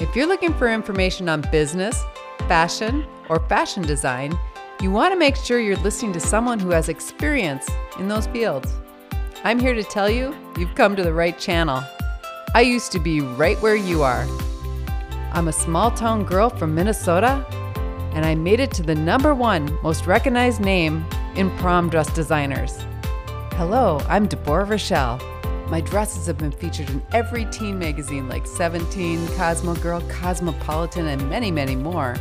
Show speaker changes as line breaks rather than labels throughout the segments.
If you're looking for information on business, fashion, or fashion design, you want to make sure you're listening to someone who has experience in those fields. I'm here to tell you you've come to the right channel. I used to be right where you are. I'm a small town girl from Minnesota, and I made it to the number one most recognized name in prom dress designers. Hello, I'm Debora Rachelle. My dresses have been featured in every teen magazine like 17, Cosmo Girl, Cosmopolitan, and many, many more.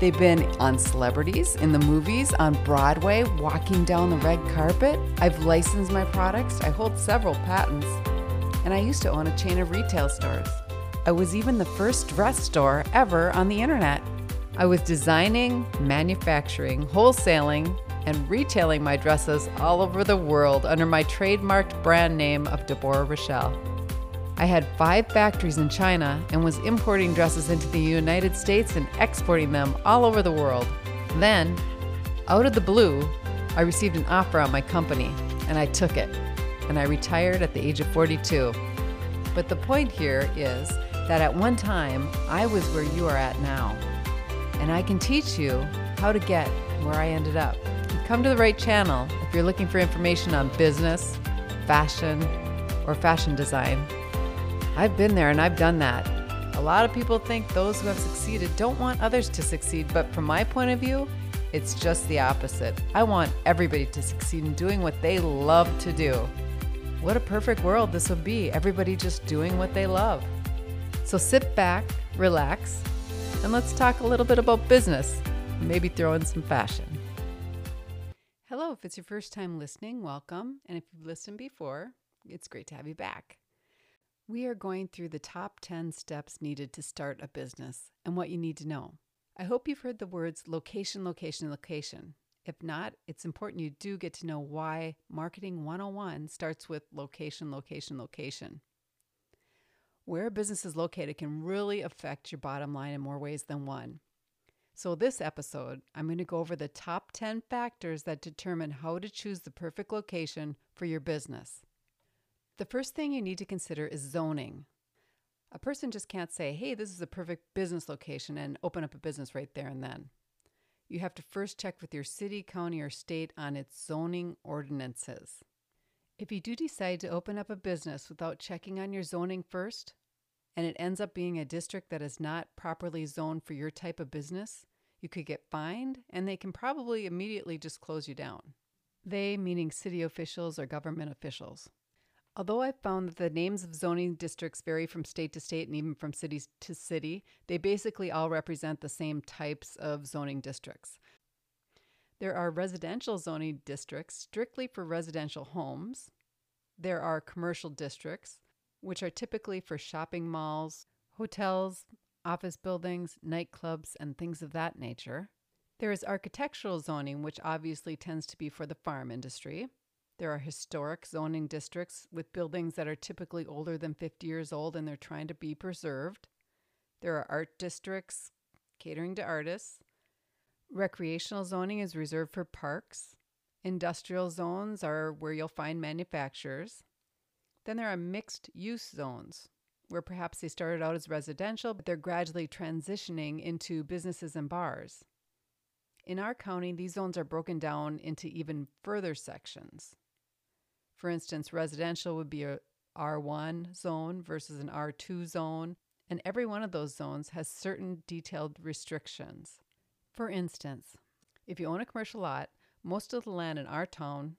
They've been on celebrities, in the movies, on Broadway, walking down the red carpet. I've licensed my products. I hold several patents. And I used to own a chain of retail stores. I was even the first dress store ever on the internet. I was designing, manufacturing, wholesaling, and retailing my dresses all over the world under my trademarked brand name of Debora Rachelle. I had five factories in China and was importing dresses into the United States and exporting them all over the world. Then, out of the blue, I received an offer on my company and I took it. And I retired at the age of 42. But the point here is that at one time, I was where you are at now. And I can teach you how to get where I ended up come to the right channel if you're looking for information on business, fashion, or fashion design. I've been there and I've done that. A lot of people think those who have succeeded don't want others to succeed, but from my point of view, it's just the opposite. I want everybody to succeed in doing what they love to do. What a perfect world this would be, everybody just doing what they love. So sit back, relax, and let's talk a little bit about business, maybe throw in some fashion. Hello, if it's your first time listening, welcome. And if you've listened before, it's great to have you back. We are going through the top 10 steps needed to start a business and what you need to know. I hope you've heard the words location, location, location. If not, it's important you do get to know why Marketing 101 starts with location, location, location. Where a business is located can really affect your bottom line in more ways than one. So, this episode, I'm going to go over the top 10 factors that determine how to choose the perfect location for your business. The first thing you need to consider is zoning. A person just can't say, hey, this is a perfect business location and open up a business right there and then. You have to first check with your city, county, or state on its zoning ordinances. If you do decide to open up a business without checking on your zoning first, and it ends up being a district that is not properly zoned for your type of business, you could get fined and they can probably immediately just close you down. They, meaning city officials or government officials. Although I've found that the names of zoning districts vary from state to state and even from city to city, they basically all represent the same types of zoning districts. There are residential zoning districts strictly for residential homes. There are commercial districts, which are typically for shopping malls, hotels, office buildings, nightclubs, and things of that nature. There is architectural zoning, which obviously tends to be for the farm industry. There are historic zoning districts with buildings that are typically older than 50 years old and they're trying to be preserved. There are art districts catering to artists. Recreational zoning is reserved for parks. Industrial zones are where you'll find manufacturers. Then there are mixed use zones, where perhaps they started out as residential, but they're gradually transitioning into businesses and bars. In our county, these zones are broken down into even further sections. For instance, residential would be a R1 zone versus an R2 zone, and every one of those zones has certain detailed restrictions. For instance, if you own a commercial lot, most of the land in our town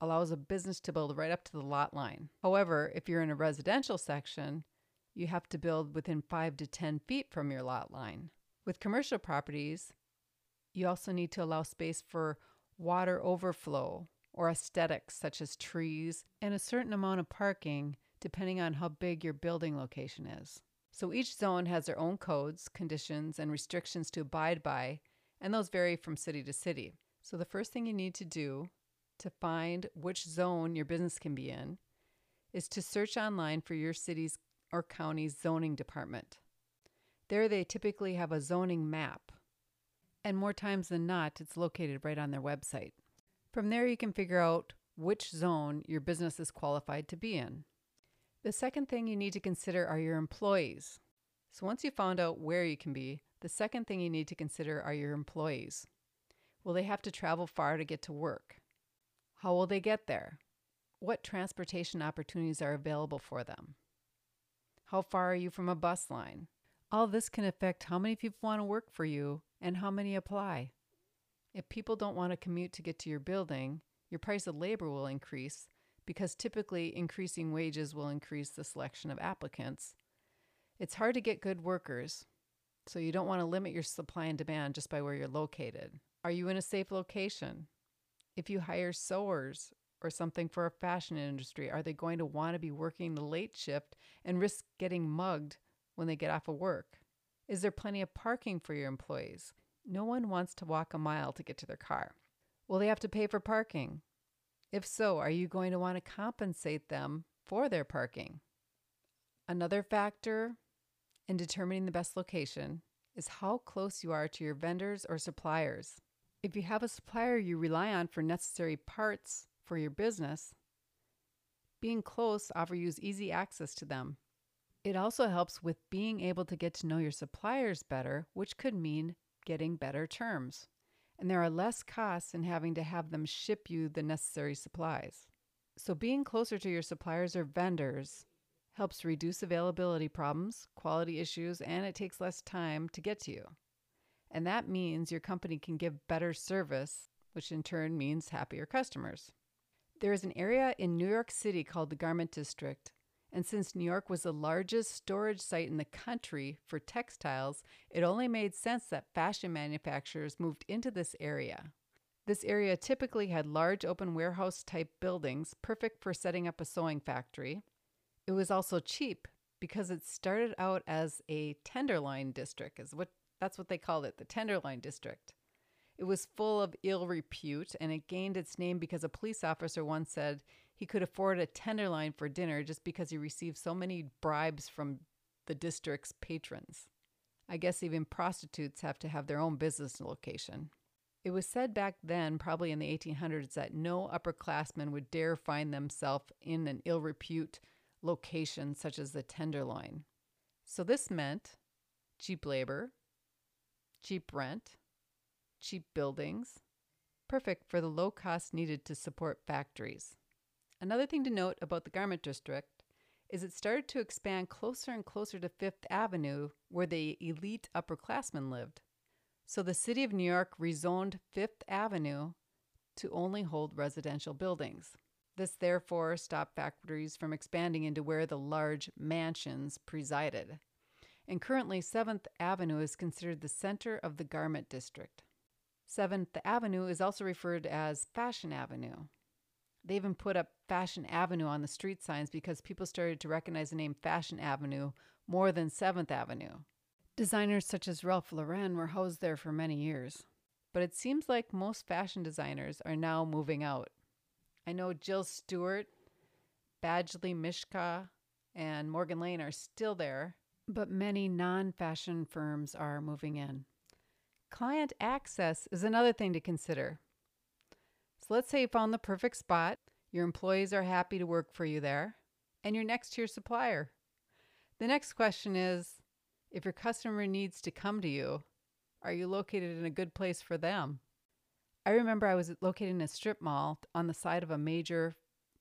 allows a business to build right up to the lot line. However, if you're in a residential section, you have to build within 5 to 10 feet from your lot line. With commercial properties, you also need to allow space for water overflow or aesthetics such as trees and a certain amount of parking depending on how big your building location is. So each zone has their own codes, conditions, and restrictions to abide by, and those vary from city to city. So the first thing you need to do to find which zone your business can be in is to search online for your city's or county's zoning department. There, they typically have a zoning map, and more times than not, it's located right on their website. From there, you can figure out which zone your business is qualified to be in. The second thing you need to consider are your employees. So once you found out where you can be, the second thing you need to consider are your employees. Will they have to travel far to get to work? How will they get there? What transportation opportunities are available for them? How far are you from a bus line? All this can affect how many people want to work for you and how many apply. If people don't want to commute to get to your building, your price of labor will increase because typically increasing wages will increase the selection of applicants. It's hard to get good workers, so you don't want to limit your supply and demand just by where you're located. Are you in a safe location? If you hire sewers or something for a fashion industry, are they going to want to be working the late shift and risk getting mugged when they get off of work? Is there plenty of parking for your employees? No one wants to walk a mile to get to their car. Will they have to pay for parking? If so, are you going to want to compensate them for their parking? Another factor in determining the best location is how close you are to your vendors or suppliers. If you have a supplier you rely on for necessary parts for your business, being close offers you easy access to them. It also helps with being able to get to know your suppliers better, which could mean getting better terms and there are less costs in having to have them ship you the necessary supplies. So, being closer to your suppliers or vendors helps reduce availability problems, quality issues, and it takes less time to get to you. And that means your company can give better service, which in turn means happier customers. There is an area in New York City called the Garment District and since New York was the largest storage site in the country for textiles, it only made sense that fashion manufacturers moved into this area. This area typically had large open warehouse type buildings, perfect for setting up a sewing factory. It was also cheap because it started out as a tenderloin district, is what that's what they called it, the tenderloin district. It was full of ill repute, and it gained its name because a police officer once said he could afford a tenderloin for dinner just because he received so many bribes from the district's patrons. I guess even prostitutes have to have their own business location. It was said back then, probably in the 1800s, that no upperclassman would dare find themselves in an ill repute location such as the Tenderloin. So this meant cheap labor, cheap rent, cheap buildings, perfect for the low cost needed to support factories. Another thing to note about the garment district is it started to expand closer and closer to Fifth Avenue, where the elite upperclassmen lived. So the city of New York rezoned Fifth Avenue to only hold residential buildings. This therefore stopped factories from expanding into where the large mansions presided. And currently, 7th Avenue is considered the center of the garment district. 7th Avenue is also referred as Fashion Avenue. They even put up Fashion Avenue on the street signs because people started to recognize the name Fashion Avenue more than 7th Avenue. Designers such as Ralph Lauren were housed there for many years. But it seems like most fashion designers are now moving out. I know Jill Stuart, Badgley Mischka, and Morgan Lane are still there, but many non fashion firms are moving in. Client access is another thing to consider. So let's say you found the perfect spot, your employees are happy to work for you there, and you're next to your supplier. The next question is if your customer needs to come to you, are you located in a good place for them? I remember I was located in a strip mall on the side of a major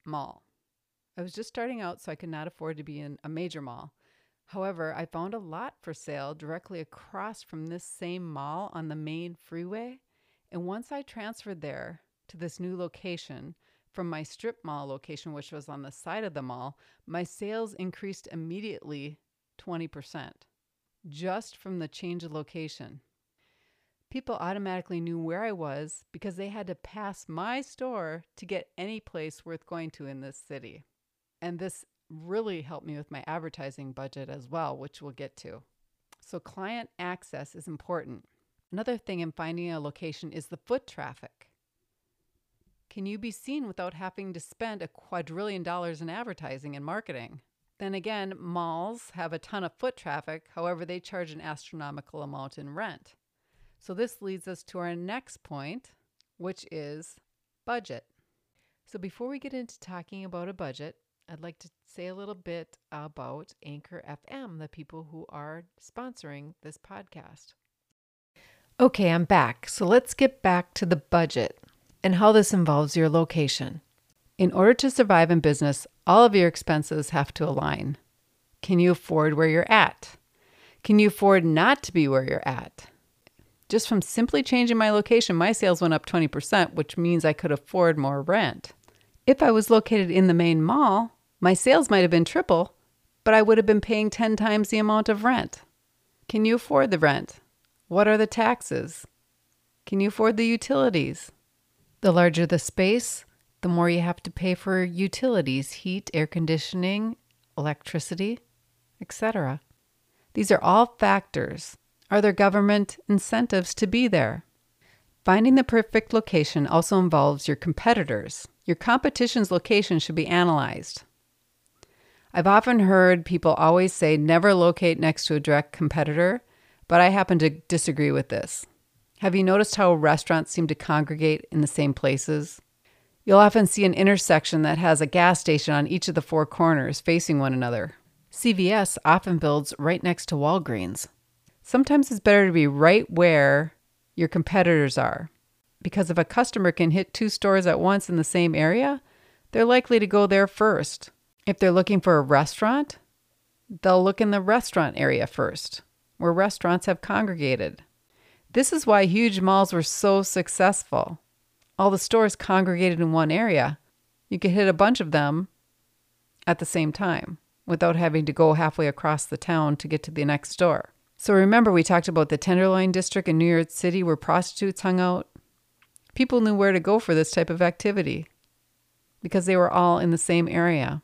mall. I was just starting out, so I could not afford to be in a major mall. However, I found a lot for sale directly across from this same mall on the main freeway. And once I transferred there to this new location from my strip mall location, which was on the side of the mall, my sales increased immediately 20% just from the change of location. People automatically knew where I was because they had to pass my store to get any place worth going to in this city. And this really helped me with my advertising budget as well, which we'll get to. So, client access is important. Another thing in finding a location is the foot traffic. Can you be seen without having to spend a quadrillion dollars in advertising and marketing? Then again, malls have a ton of foot traffic, however, they charge an astronomical amount in rent. So, this leads us to our next point, which is budget. So, before we get into talking about a budget, I'd like to say a little bit about Anchor FM, the people who are sponsoring this podcast. Okay, I'm back. So let's get back to the budget and how this involves your location. In order to survive in business, all of your expenses have to align. Can you afford where you're at? Can you afford not to be where you're at? Just from simply changing my location, my sales went up 20%, which means I could afford more rent. If I was located in the main mall, my sales might have been triple, but I would have been paying 10 times the amount of rent. Can you afford the rent? What are the taxes? Can you afford the utilities? The larger the space, the more you have to pay for utilities, heat, air conditioning, electricity, etc. These are all factors. Are there government incentives to be there? Finding the perfect location also involves your competitors. Your competition's location should be analyzed. I've often heard people always say never locate next to a direct competitor but I happen to disagree with this. Have you noticed how restaurants seem to congregate in the same places? You'll often see an intersection that has a gas station on each of the four corners facing one another. CVS often builds right next to Walgreens. Sometimes it's better to be right where your competitors are, because if a customer can hit two stores at once in the same area, they're likely to go there first. If they're looking for a restaurant, they'll look in the restaurant area first where restaurants have congregated. This is why huge malls were so successful. All the stores congregated in one area. You could hit a bunch of them at the same time without having to go halfway across the town to get to the next store. So remember, we talked about the Tenderloin district in New York City where prostitutes hung out? People knew where to go for this type of activity because they were all in the same area.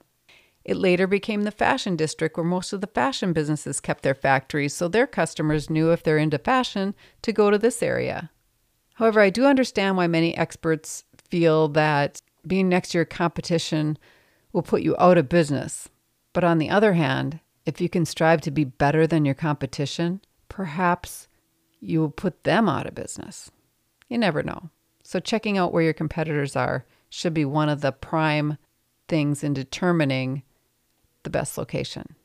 It later became the fashion district where most of the fashion businesses kept their factories, so their customers knew if they're into fashion to go to this area. However, I do understand why many experts feel that being next to your competition will put you out of business. But on the other hand, if you can strive to be better than your competition, perhaps you will put them out of business. You never know. So, checking out where your competitors are should be one of the prime things in determining the best location.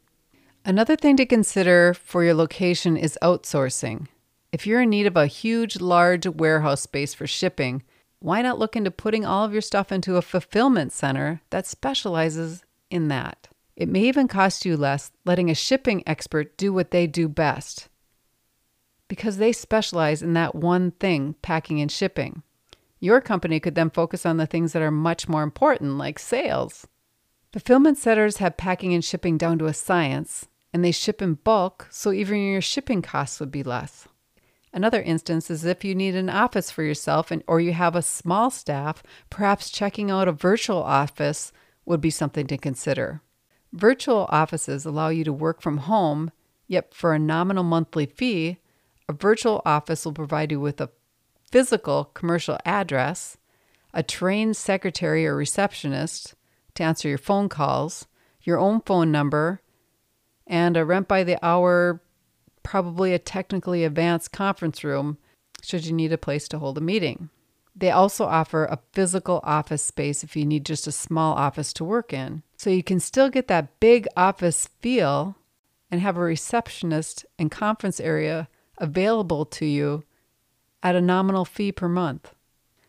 Another thing to consider for your location is outsourcing. If you're in need of a huge, large warehouse space for shipping, why not look into putting all of your stuff into a fulfillment center that specializes in that? It may even cost you less letting a shipping expert do what they do best because they specialize in that one thing, packing and shipping. Your company could then focus on the things that are much more important, like sales. Fulfillment centers have packing and shipping down to a science, and they ship in bulk, so even your shipping costs would be less. Another instance is if you need an office for yourself and or you have a small staff, perhaps checking out a virtual office would be something to consider. Virtual offices allow you to work from home, yet for a nominal monthly fee, a virtual office will provide you with a physical commercial address, a trained secretary or receptionist, to answer your phone calls, your own phone number, and a rent by the hour, probably a technically advanced conference room should you need a place to hold a meeting. They also offer a physical office space if you need just a small office to work in. So you can still get that big office feel and have a receptionist and conference area available to you at a nominal fee per month.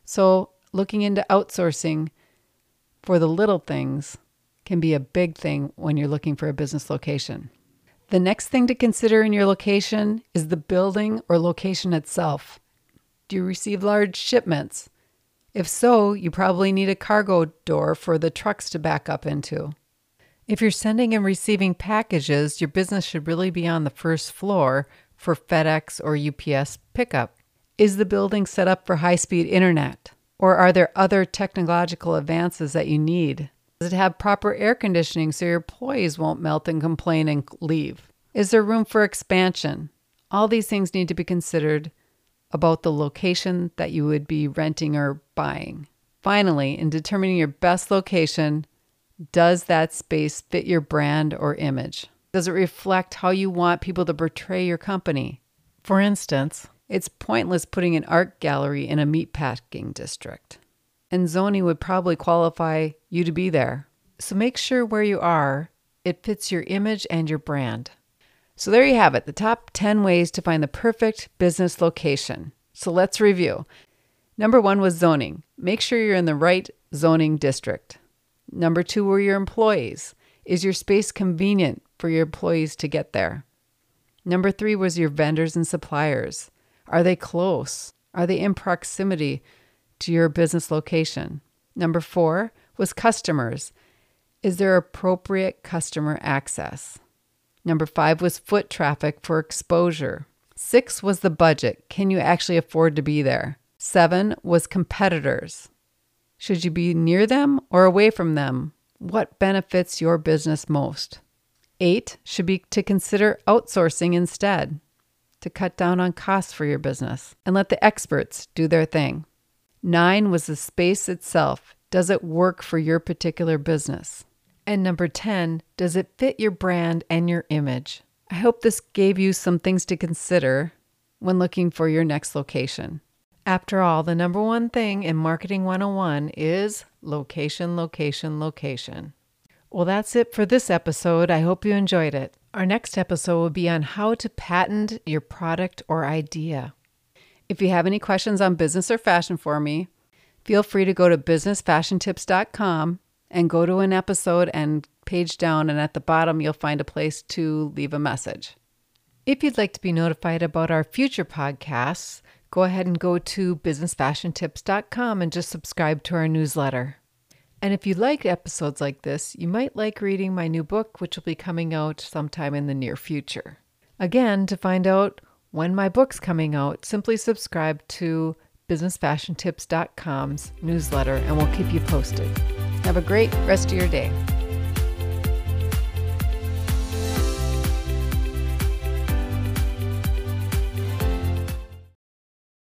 So, looking into outsourcing for the little things can be a big thing when you're looking for a business location. The next thing to consider in your location is the building or location itself. Do you receive large shipments? If so, you probably need a cargo door for the trucks to back up into. If you're sending and receiving packages, your business should really be on the first floor for FedEx or UPS pickup. Is the building set up for high speed internet? Or are there other technological advances that you need? Does it have proper air conditioning so your employees won't melt and complain and leave? Is there room for expansion? All these things need to be considered about the location that you would be renting or buying. Finally, in determining your best location, does that space fit your brand or image? Does it reflect how you want people to portray your company? For instance, it's pointless putting an art gallery in a meatpacking district. And zoning would probably qualify you to be there. So make sure where you are, it fits your image and your brand. So there you have it the top 10 ways to find the perfect business location. So let's review. Number one was zoning. Make sure you're in the right zoning district. Number two were your employees. Is your space convenient for your employees to get there? Number three was your vendors and suppliers. Are they close? Are they in proximity to your business location? Number four was customers. Is there appropriate customer access? Number five was foot traffic for exposure. Six was the budget. Can you actually afford to be there? Seven was competitors. Should you be near them or away from them? What benefits your business most? Eight should be to consider outsourcing instead to cut down on costs for your business and let the experts do their thing. Nine was the space itself. Does it work for your particular business? And number 10, does it fit your brand and your image? I hope this gave you some things to consider when looking for your next location. After all, the number one thing in Marketing 101 is location, location, location. Well, that's it for this episode. I hope you enjoyed it. Our next episode will be on how to patent your product or idea. If you have any questions on business or fashion for me, feel free to go to businessfashiontips.com and go to an episode and page down, and at the bottom, you'll find a place to leave a message. If you'd like to be notified about our future podcasts, go ahead and go to businessfashiontips.com and just subscribe to our newsletter. And if you like episodes like this, you might like reading my new book, which will be coming out sometime in the near future. Again, to find out when my book's coming out, simply subscribe to businessfashiontips.com's newsletter and we'll keep you posted. Have a great rest of your day.